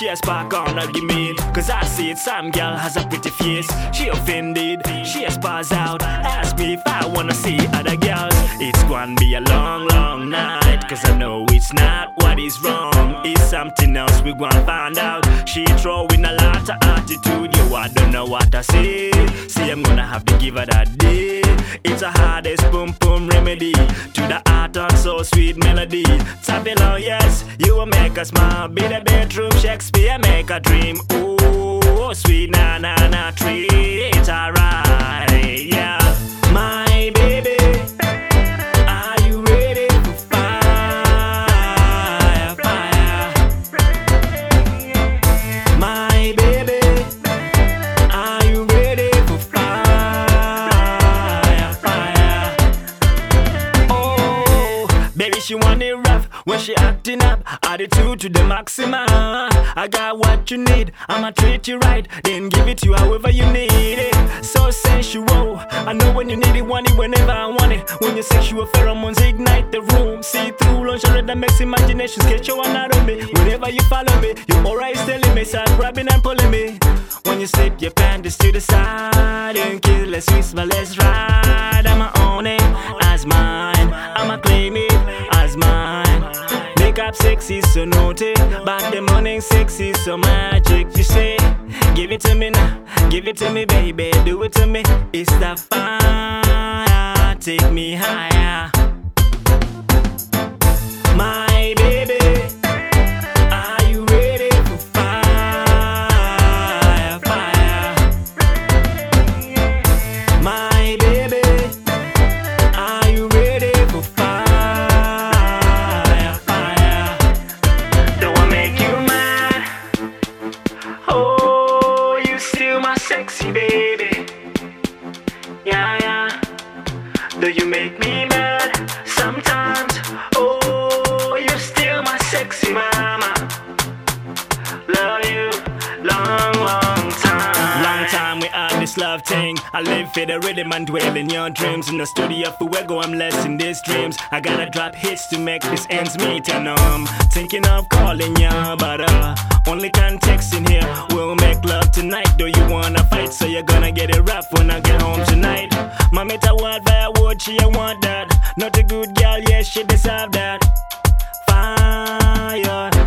she a spark on argument. Cause I see it, some girl has a pretty face. She offended, she a spaz out. Ask me if I wanna see other girls. It's gonna be a long, long night. Cause I know it's not what is wrong. It's something else we gonna find out. She throwing a lot of attitude, yo, I don't know what I say. See, I'm gonna have to give her that day. It's a hardest boom boom remedy to the art and so sweet melody. Tap it low, yes, you will make us smile. Be the bedroom Shakespeare, make a dream. Ooh, sweet na na na treat. Alright, baby, she want it rough when she acting up. Attitude to the maximum. I got what you need. I'ma treat you right, then give it to you however you need it. So sensual. I know when you need it, want it whenever I want it. When your sexual pheromones ignite the room, see through lingerie that makes imaginations get your anatomy. Whenever you follow me, your aura is telling me, start grabbing and pulling me. When you slip your panties to the side and kiss, let's whisper, let's ride. I'ma own it as mine. I'ma claim. Sexy, so naughty. But the morning sexy, so magic. You say, give it to me now, give it to me, baby, do it to me. It's the fire, take me sexy baby. Yeah, yeah. Do you make me mad sometimes? Oh, you still my sexy mama. Love you long, long time. Long time we had this love thing. I live for the rhythm and dwell in your dreams. In the studio for where go, I'm less in these dreams. I gotta drop hits to make this ends meet. And I'm thinking of calling ya, but uh, only context in here. We'll make love tonight. Do you wanna fight? So you're gonna get it rough when I get home tonight. My meta word via word, she want that. Not a good girl, yeah, she deserve that. Fire.